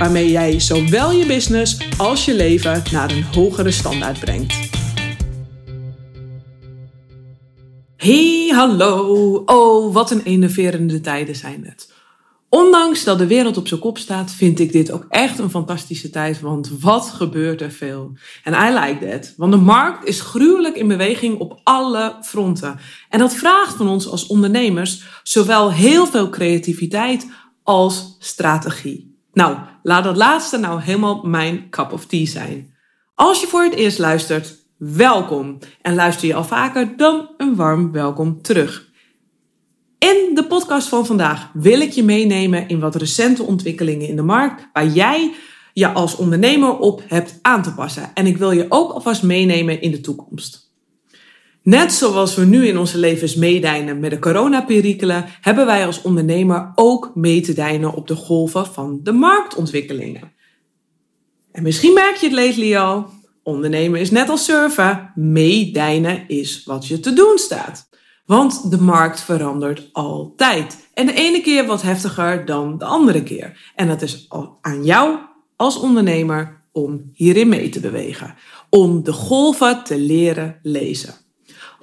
waarmee jij zowel je business als je leven naar een hogere standaard brengt. Hey, hallo! Oh, wat een enerverende tijden zijn het. Ondanks dat de wereld op zijn kop staat, vind ik dit ook echt een fantastische tijd, want wat gebeurt er veel. En I like that, want de markt is gruwelijk in beweging op alle fronten. En dat vraagt van ons als ondernemers zowel heel veel creativiteit als strategie. Nou, laat dat laatste nou helemaal mijn cup of tea zijn. Als je voor het eerst luistert, welkom. En luister je al vaker, dan een warm welkom terug. In de podcast van vandaag wil ik je meenemen in wat recente ontwikkelingen in de markt waar jij je als ondernemer op hebt aan te passen. En ik wil je ook alvast meenemen in de toekomst. Net zoals we nu in onze levens meedijnen met de coronaperikelen, hebben wij als ondernemer ook mee te dijnen op de golven van de marktontwikkelingen. En misschien merk je het lately al, ondernemen is net als surfen, meedijnen is wat je te doen staat. Want de markt verandert altijd. En de ene keer wat heftiger dan de andere keer. En dat is aan jou als ondernemer om hierin mee te bewegen. Om de golven te leren lezen.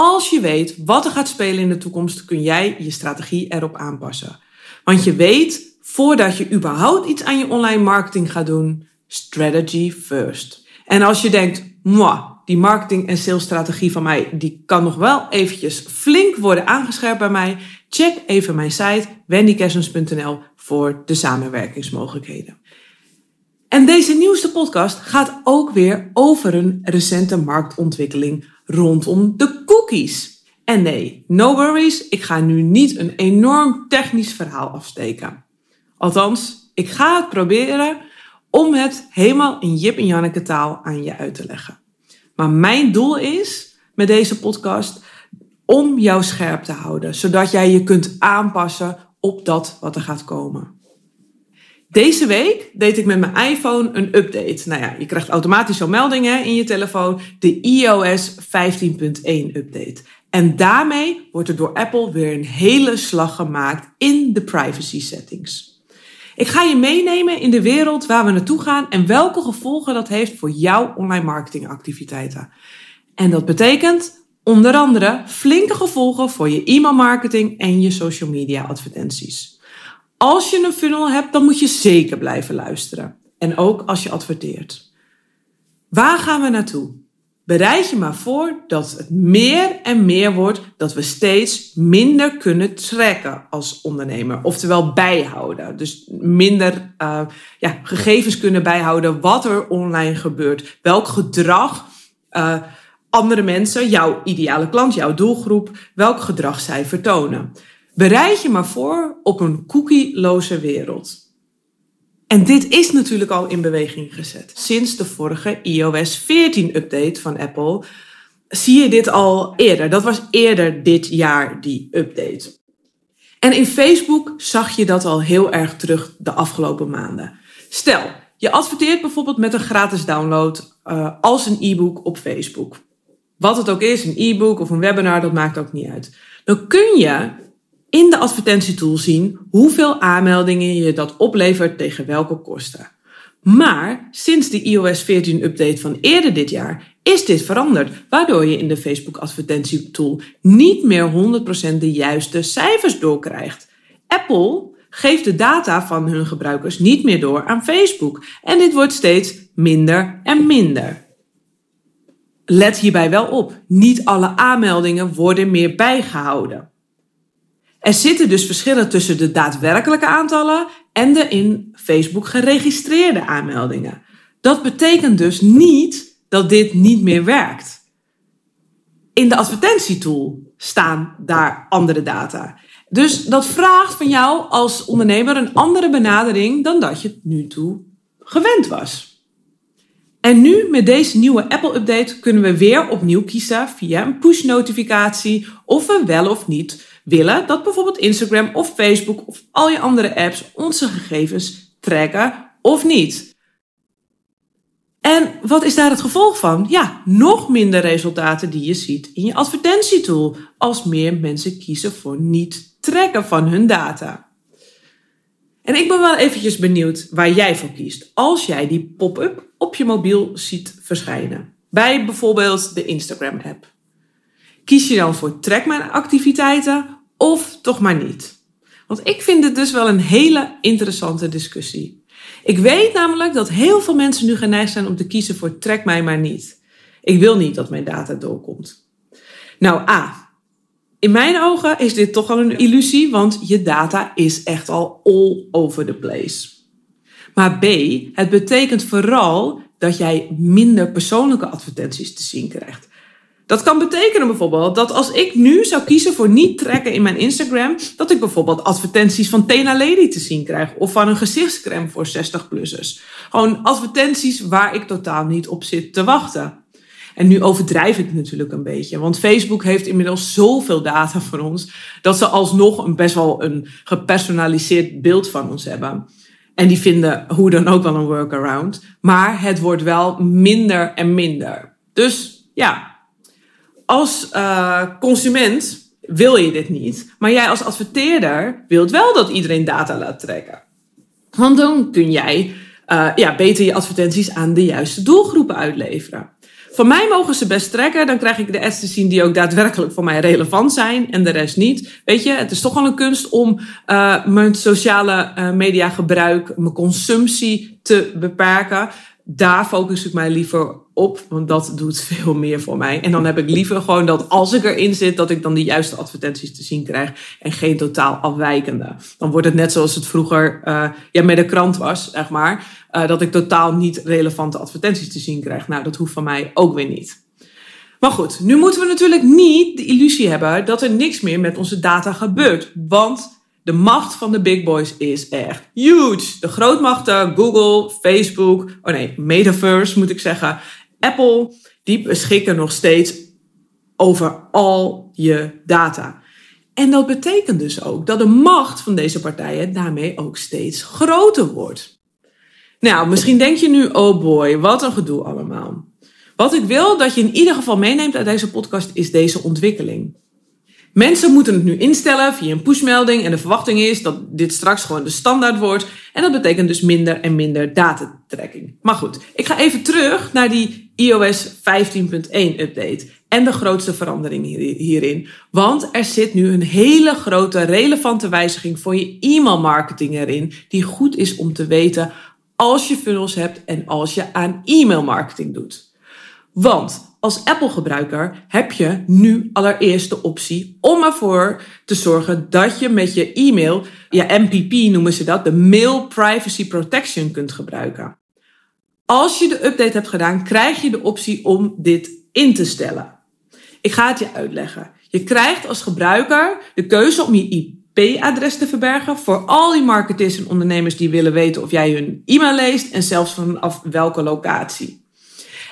Als je weet wat er gaat spelen in de toekomst, kun jij je strategie erop aanpassen. Want je weet, voordat je überhaupt iets aan je online marketing gaat doen, strategy first. En als je denkt, moi, die marketing en salesstrategie van mij, die kan nog wel eventjes flink worden aangescherpt bij mij. Check even mijn site wendykessens.nl voor de samenwerkingsmogelijkheden. En deze nieuwste podcast gaat ook weer over een recente marktontwikkeling rondom de cookies. En nee, no worries, ik ga nu niet een enorm technisch verhaal afsteken. Althans, ik ga het proberen om het helemaal in Jip en Janneke taal aan je uit te leggen. Maar mijn doel is met deze podcast om jou scherp te houden, zodat jij je kunt aanpassen op dat wat er gaat komen. Deze week deed ik met mijn iPhone een update. Nou ja, je krijgt automatisch zo'n meldingen in je telefoon. De iOS 15.1 update. En daarmee wordt er door Apple weer een hele slag gemaakt in de privacy settings. Ik ga je meenemen in de wereld waar we naartoe gaan en welke gevolgen dat heeft voor jouw online marketingactiviteiten. En dat betekent onder andere flinke gevolgen voor je e-mailmarketing en je social media advertenties. Als je een funnel hebt, dan moet je zeker blijven luisteren. En ook als je adverteert. Waar gaan we naartoe? Bereid je maar voor dat het meer en meer wordt dat we steeds minder kunnen trekken als ondernemer. Oftewel bijhouden. Dus minder uh, ja, gegevens kunnen bijhouden wat er online gebeurt. Welk gedrag uh, andere mensen, jouw ideale klant, jouw doelgroep, welk gedrag zij vertonen. Bereid je maar voor op een cookieloze wereld. En dit is natuurlijk al in beweging gezet. Sinds de vorige iOS 14 update van Apple zie je dit al eerder. Dat was eerder dit jaar die update. En in Facebook zag je dat al heel erg terug de afgelopen maanden. Stel, je adverteert bijvoorbeeld met een gratis download uh, als een e-book op Facebook. Wat het ook is, een e-book of een webinar, dat maakt ook niet uit. Dan kun je in de advertentietool zien hoeveel aanmeldingen je dat oplevert tegen welke kosten. Maar sinds de iOS 14 update van eerder dit jaar is dit veranderd, waardoor je in de Facebook advertentietool niet meer 100% de juiste cijfers doorkrijgt. Apple geeft de data van hun gebruikers niet meer door aan Facebook en dit wordt steeds minder en minder. Let hierbij wel op, niet alle aanmeldingen worden meer bijgehouden. Er zitten dus verschillen tussen de daadwerkelijke aantallen en de in Facebook geregistreerde aanmeldingen. Dat betekent dus niet dat dit niet meer werkt. In de advertentietool staan daar andere data. Dus dat vraagt van jou als ondernemer een andere benadering dan dat je nu toe gewend was. En nu met deze nieuwe Apple-update kunnen we weer opnieuw kiezen via een push-notificatie of we wel of niet willen dat bijvoorbeeld Instagram of Facebook of al je andere apps onze gegevens tracken of niet. En wat is daar het gevolg van? Ja, nog minder resultaten die je ziet in je advertentietool als meer mensen kiezen voor niet trekken van hun data. En ik ben wel eventjes benieuwd waar jij voor kiest als jij die pop-up op je mobiel ziet verschijnen. Bij bijvoorbeeld de Instagram app. Kies je dan voor track mijn activiteiten of toch maar niet? Want ik vind het dus wel een hele interessante discussie. Ik weet namelijk dat heel veel mensen nu geneigd zijn om te kiezen voor trek mij maar niet. Ik wil niet dat mijn data doorkomt. Nou, A. In mijn ogen is dit toch al een illusie, want je data is echt al all over the place. Maar B. Het betekent vooral dat jij minder persoonlijke advertenties te zien krijgt. Dat kan betekenen bijvoorbeeld dat als ik nu zou kiezen voor niet trekken in mijn Instagram, dat ik bijvoorbeeld advertenties van Tena Lady te zien krijg of van een gezichtscreme voor 60-plussers. Gewoon advertenties waar ik totaal niet op zit te wachten. En nu overdrijf ik natuurlijk een beetje, want Facebook heeft inmiddels zoveel data van ons dat ze alsnog een best wel een gepersonaliseerd beeld van ons hebben. En die vinden hoe dan ook wel een workaround, maar het wordt wel minder en minder. Dus ja, als uh, consument wil je dit niet. Maar jij als adverteerder wilt wel dat iedereen data laat trekken. Want dan kun jij uh, ja, beter je advertenties aan de juiste doelgroepen uitleveren. Van mij mogen ze best trekken. Dan krijg ik de ads te zien die ook daadwerkelijk voor mij relevant zijn. En de rest niet. Weet je, het is toch wel een kunst om uh, mijn sociale uh, media gebruik, mijn consumptie te beperken daar focus ik mij liever op, want dat doet veel meer voor mij. En dan heb ik liever gewoon dat als ik erin zit, dat ik dan de juiste advertenties te zien krijg en geen totaal afwijkende. Dan wordt het net zoals het vroeger uh, ja, met de krant was, zeg maar, uh, dat ik totaal niet relevante advertenties te zien krijg. Nou, dat hoeft van mij ook weer niet. Maar goed, nu moeten we natuurlijk niet de illusie hebben dat er niks meer met onze data gebeurt. Want de macht van de big boys is echt huge. De grootmachten, Google, Facebook, oh nee, Metaverse moet ik zeggen, Apple, die beschikken nog steeds over al je data. En dat betekent dus ook dat de macht van deze partijen daarmee ook steeds groter wordt. Nou, misschien denk je nu, oh boy, wat een gedoe allemaal. Wat ik wil dat je in ieder geval meeneemt uit deze podcast is deze ontwikkeling. Mensen moeten het nu instellen via een pushmelding en de verwachting is dat dit straks gewoon de standaard wordt. En dat betekent dus minder en minder datatrekking. Maar goed, ik ga even terug naar die iOS 15.1 update en de grootste verandering hierin. Want er zit nu een hele grote relevante wijziging voor je e-mail marketing erin, die goed is om te weten als je funnels hebt en als je aan e-mail marketing doet. Want als Apple-gebruiker heb je nu allereerst de optie om ervoor te zorgen dat je met je e-mail, ja, MPP noemen ze dat, de Mail Privacy Protection kunt gebruiken. Als je de update hebt gedaan, krijg je de optie om dit in te stellen. Ik ga het je uitleggen. Je krijgt als gebruiker de keuze om je IP-adres te verbergen voor al die marketeers en ondernemers die willen weten of jij hun e-mail leest en zelfs vanaf welke locatie.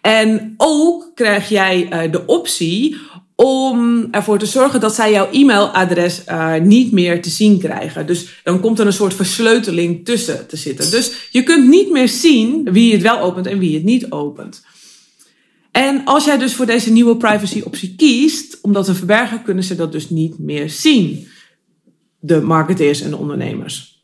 En ook krijg jij uh, de optie om ervoor te zorgen dat zij jouw e-mailadres uh, niet meer te zien krijgen. Dus dan komt er een soort versleuteling tussen te zitten. Dus je kunt niet meer zien wie het wel opent en wie het niet opent. En als jij dus voor deze nieuwe privacy optie kiest, om dat te verbergen, kunnen ze dat dus niet meer zien. De marketeers en de ondernemers.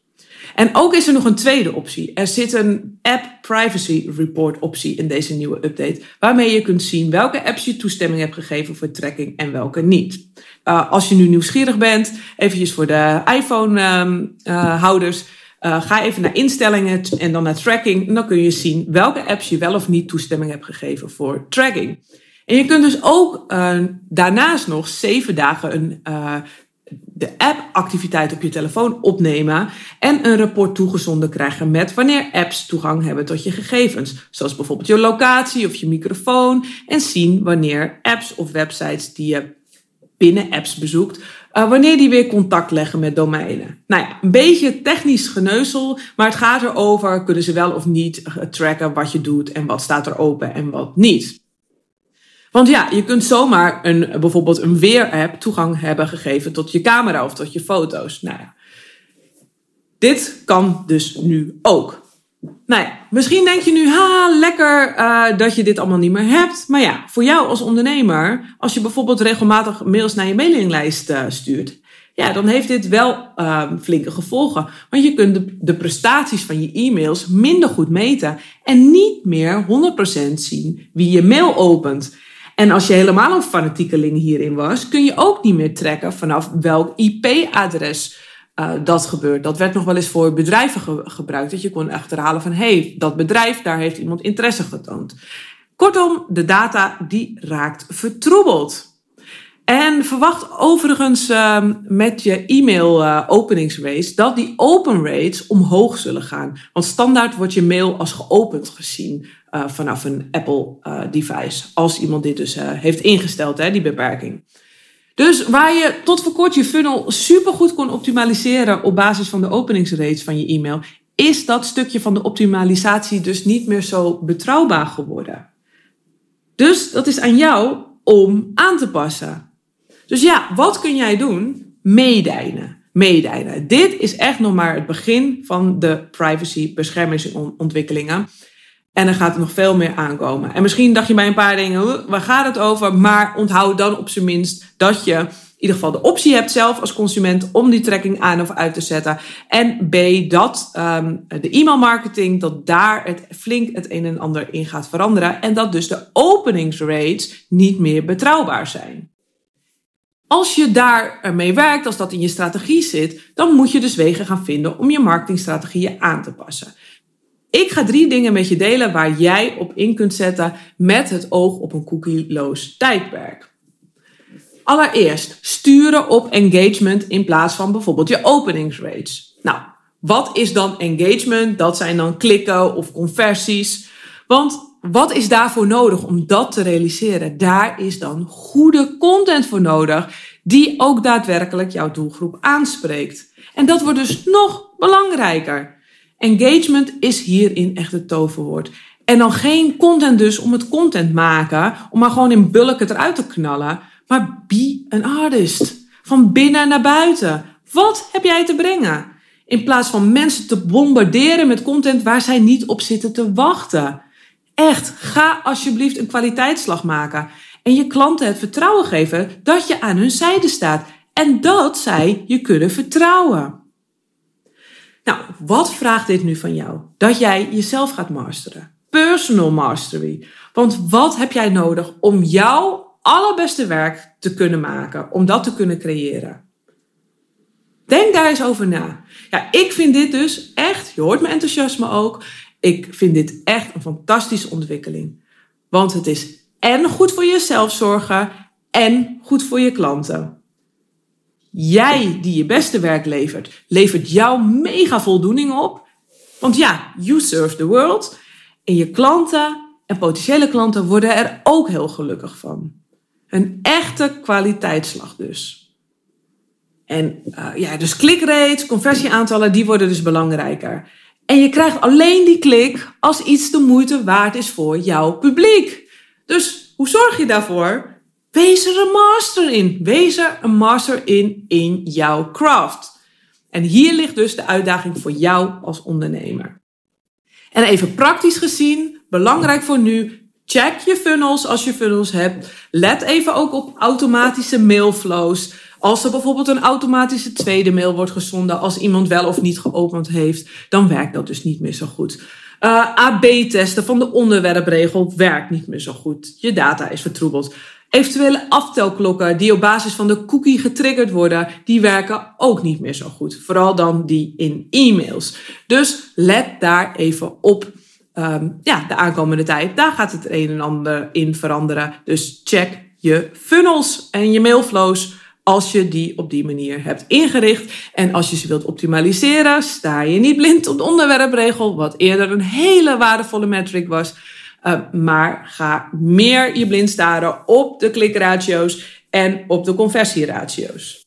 En ook is er nog een tweede optie. Er zit een App Privacy Report optie in deze nieuwe update, waarmee je kunt zien welke apps je toestemming hebt gegeven voor tracking en welke niet. Uh, als je nu nieuwsgierig bent, eventjes voor de iPhone-houders, ehm, uh, uh, ga even naar instellingen en dan naar tracking. En dan kun je zien welke apps je wel of niet toestemming hebt gegeven voor tracking. En je kunt dus ook uh, daarnaast nog zeven dagen een de app-activiteit op je telefoon opnemen en een rapport toegezonden krijgen met wanneer apps toegang hebben tot je gegevens, zoals bijvoorbeeld je locatie of je microfoon, en zien wanneer apps of websites die je binnen apps bezoekt Uh, wanneer die weer contact leggen met domeinen. Nou ja, een beetje technisch geneuzel, maar het gaat erover, kunnen ze wel of niet tracken wat je doet en wat staat er open en wat niet. Want ja, je kunt zomaar een, bijvoorbeeld een weer-app toegang hebben gegeven tot je camera of tot je foto's. Nou ja, dit kan dus nu ook. Nou ja, misschien denk je nu, ha, lekker uh, dat je dit allemaal niet meer hebt. Maar ja, voor jou als ondernemer, als je bijvoorbeeld regelmatig mails naar je mailinglijst uh, stuurt, ja, dan heeft dit wel uh, flinke gevolgen. Want je kunt de, de, prestaties van je e-mails minder goed meten en niet meer 100% zien wie je mail opent. En als je helemaal een fanatiekeling hierin was, kun je ook niet meer trekken vanaf welk IP-adres uh, dat gebeurt. Dat werd nog wel eens voor bedrijven ge gebruikt. Dat je kon achterhalen van, hé, hey, dat bedrijf, daar heeft iemand interesse getoond. Kortom, de data die raakt vertroebeld. En verwacht overigens uh, met je e-mail uh, dat die open rates omhoog zullen gaan. Want standaard wordt je mail als geopend gezien uh, vanaf een Apple uh, device. Als iemand dit dus heeft ingesteld, hè, die beperking. Dus waar je tot voor kort je funnel supergoed kon optimaliseren op basis van de openingsrates van je e-mail, is dat stukje van de optimalisatie dus niet meer zo betrouwbaar geworden. Dus dat is aan jou om aan te passen. Dus ja, wat kun jij doen? Meedijnen. Meedijnen. Dit is echt nog maar het begin van de privacy beschermingsontwikkelingen. En er gaat er nog veel meer aankomen. En misschien dacht je bij een paar dingen, waar gaat het over? Maar onthoud dan op zijn minst dat je in ieder geval de optie hebt zelf als consument om die tracking aan of uit te zetten. En B, dat um, de e-mailmarketing, dat daar het flink het een en ander in gaat veranderen. En dat dus de openingsrates niet meer betrouwbaar zijn. Als je daar mee werkt, als dat in je strategie zit, dan moet je dus wegen gaan vinden om je marketingstrategieën aan te passen. Ik ga drie dingen met je delen waar jij op in kunt zetten met het oog op een cookieloos tijdperk. Allereerst sturen op engagement in plaats van bijvoorbeeld je openingsrates. Nou, wat is dan engagement? Dat zijn dan klikken of conversies. Want wat is daarvoor nodig om dat te realiseren? Daar is dan goede content voor nodig die ook daadwerkelijk jouw doelgroep aanspreekt. En dat wordt dus nog belangrijker. Engagement is hierin echt het toverwoord. En dan geen content dus om het content maken, om maar gewoon in bulken eruit te knallen. Maar be an artist. Van binnen naar buiten. Wat heb jij te brengen? In plaats van mensen te bombarderen met content waar zij niet op zitten te wachten. Echt, ga alsjeblieft een kwaliteitsslag maken. En je klanten het vertrouwen geven dat je aan hun zijde staat. En dat zij je kunnen vertrouwen. Nou, wat vraagt dit nu van jou? Dat jij jezelf gaat masteren. Personal mastery. Want wat heb jij nodig om jouw allerbeste werk te kunnen maken? Om dat te kunnen creëren? Denk daar eens over na. Ja, ik vind dit dus echt, je hoort mijn enthousiasme ook. Ik vind dit echt een fantastische ontwikkeling. Want het is en goed voor jezelf zorgen en goed voor je klanten. Jij die je beste werk levert, levert jou mega voldoening op. Want ja, you serve the world. En je klanten en potentiële klanten worden er ook heel gelukkig van. Een echte kwaliteitsslag dus. En uh, ja, dus clikrates, conversieaantallen, die worden dus belangrijker. En je krijgt alleen die klik als iets de moeite waard is voor jouw publiek. Dus hoe zorg je daarvoor? Wees er een master in. Wees er een master in in jouw craft. En hier ligt dus de uitdaging voor jou als ondernemer. En even praktisch gezien, belangrijk voor nu, check je funnels als je funnels hebt. Let even ook op automatische mailflows. Als er bijvoorbeeld een automatische tweede mail wordt gezonden als iemand wel of niet geopend heeft, dan werkt dat dus niet meer zo goed. Uh, AB-testen van de onderwerpregel werkt niet meer zo goed. Je data is vertroebeld. Eventuele aftelklokken die op basis van de cookie getriggerd worden, die werken ook niet meer zo goed. Vooral dan die in e-mails. Dus let daar even op. Um, ja, de aankomende tijd, daar gaat het een en ander in veranderen. Dus check je funnels en je mailflows als je die op die manier hebt ingericht. En als je ze wilt optimaliseren, sta je niet blind op de onderwerpregel, wat eerder een hele waardevolle metric was. Uh, maar ga meer je blind staren op de klikratio's en op de conversieratio's.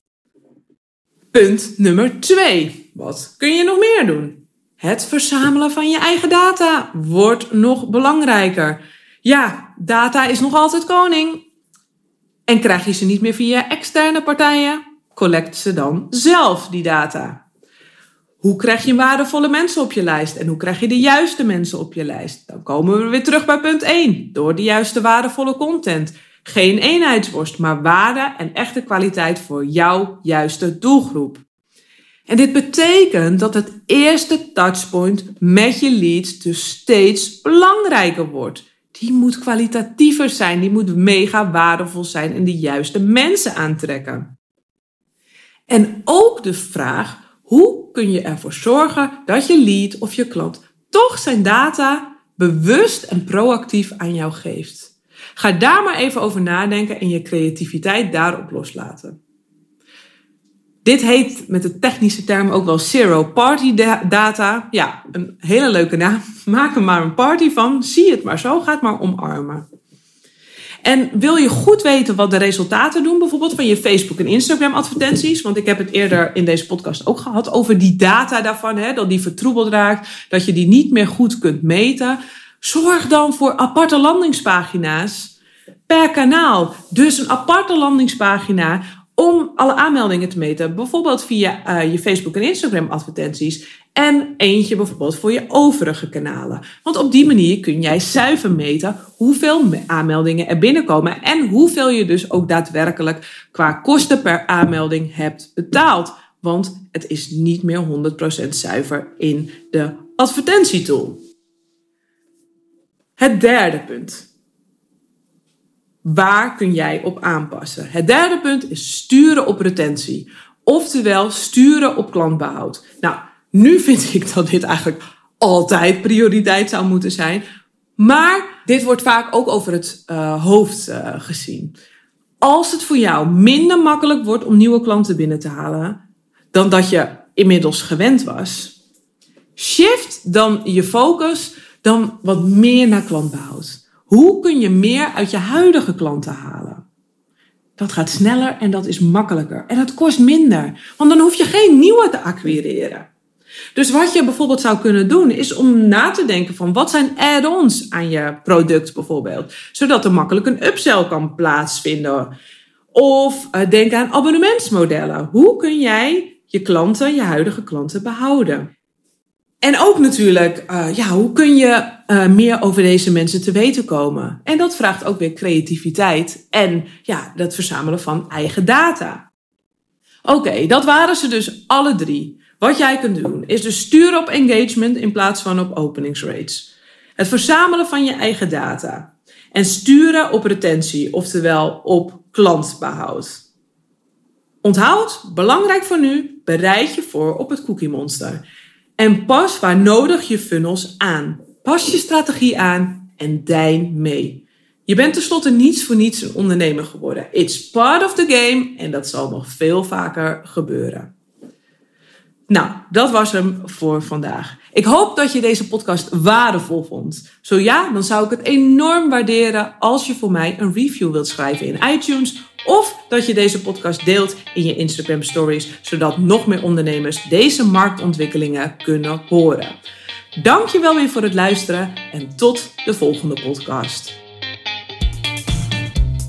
Punt nummer 2. Wat kun je nog meer doen? Het verzamelen van je eigen data wordt nog belangrijker. Ja, data is nog altijd koning. En krijg je ze niet meer via externe partijen? Collect ze dan zelf, die data. Hoe krijg je waardevolle mensen op je lijst en hoe krijg je de juiste mensen op je lijst? Dan komen we weer terug bij punt 1. Door de juiste waardevolle content. Geen eenheidsworst, maar waarde en echte kwaliteit voor jouw juiste doelgroep. En dit betekent dat het eerste touchpoint met je leads dus steeds belangrijker wordt. Die moet kwalitatiever zijn, die moet mega waardevol zijn en de juiste mensen aantrekken. En ook de vraag hoe kun je ervoor zorgen dat je lead of je klant toch zijn data bewust en proactief aan jou geeft? Ga daar maar even over nadenken en je creativiteit daarop loslaten. Dit heet met de technische term ook wel zero party data. Ja, een hele leuke naam. Maak er maar een party van. Zie het maar zo. Ga het maar omarmen. En wil je goed weten wat de resultaten doen, bijvoorbeeld van je Facebook en Instagram advertenties? Want ik heb het eerder in deze podcast ook gehad over die data daarvan, hè, dat die vertroebeld raakt, dat je die niet meer goed kunt meten. Zorg dan voor aparte landingspagina's per kanaal. Dus een aparte landingspagina om alle aanmeldingen te meten. Bijvoorbeeld via uh, je Facebook en Instagram advertenties. En eentje bijvoorbeeld voor je overige kanalen. Want op die manier kun jij zuiver meten hoeveel aanmeldingen er binnenkomen. En hoeveel je dus ook daadwerkelijk qua kosten per aanmelding hebt betaald. Want het is niet meer 100% zuiver in de advertentietool. Het derde punt. Waar kun jij op aanpassen? Het derde punt is sturen op retentie. Oftewel sturen op klantbehoud. Nou, nu vind ik dat dit eigenlijk altijd prioriteit zou moeten zijn. Maar dit wordt vaak ook over het uh, hoofd uh, gezien. Als het voor jou minder makkelijk wordt om nieuwe klanten binnen te halen dan dat je inmiddels gewend was, shift dan je focus dan wat meer naar klantbehoud. Hoe kun je meer uit je huidige klanten halen? Dat gaat sneller en dat is makkelijker. En dat kost minder, want dan hoef je geen nieuwe te acquireren. Dus wat je bijvoorbeeld zou kunnen doen, is om na te denken van wat zijn add-ons aan je product bijvoorbeeld. Zodat er makkelijk een upsell kan plaatsvinden. Of uh, denk aan abonnementsmodellen. Hoe kun jij je klanten, je huidige klanten behouden? En ook natuurlijk, uh, ja, hoe kun je uh, meer over deze mensen te weten komen? En dat vraagt ook weer creativiteit en ja, dat verzamelen van eigen data. Oké, dat waren ze dus alle drie. Wat jij kunt doen is dus sturen op engagement in plaats van op openingsrates. Het verzamelen van je eigen data. En sturen op retentie, oftewel op klantbehoud. Onthoud, belangrijk voor nu, bereid je voor op het cookie monster. En pas waar nodig je funnels aan. Pas je strategie aan en dein mee. Je bent tenslotte niets voor niets een ondernemer geworden. It's part of the game en dat zal nog veel vaker gebeuren. Nou, dat was hem voor vandaag. Ik hoop dat je deze podcast waardevol vond. Zo ja, dan zou ik het enorm waarderen als je voor mij een review wilt schrijven in iTunes of dat je deze podcast deelt in je Instagram stories, zodat nog meer ondernemers deze marktontwikkelingen kunnen horen. Dankjewel weer voor het luisteren en tot de volgende podcast.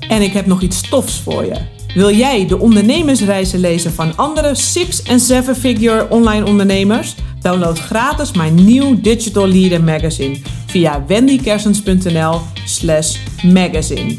En ik heb nog iets tofs voor je. Wil jij de ondernemersreizen lezen van andere 6- en 7-figure online ondernemers? Download gratis mijn nieuw Digital Leader Magazine via wendykersens.nl/magazine.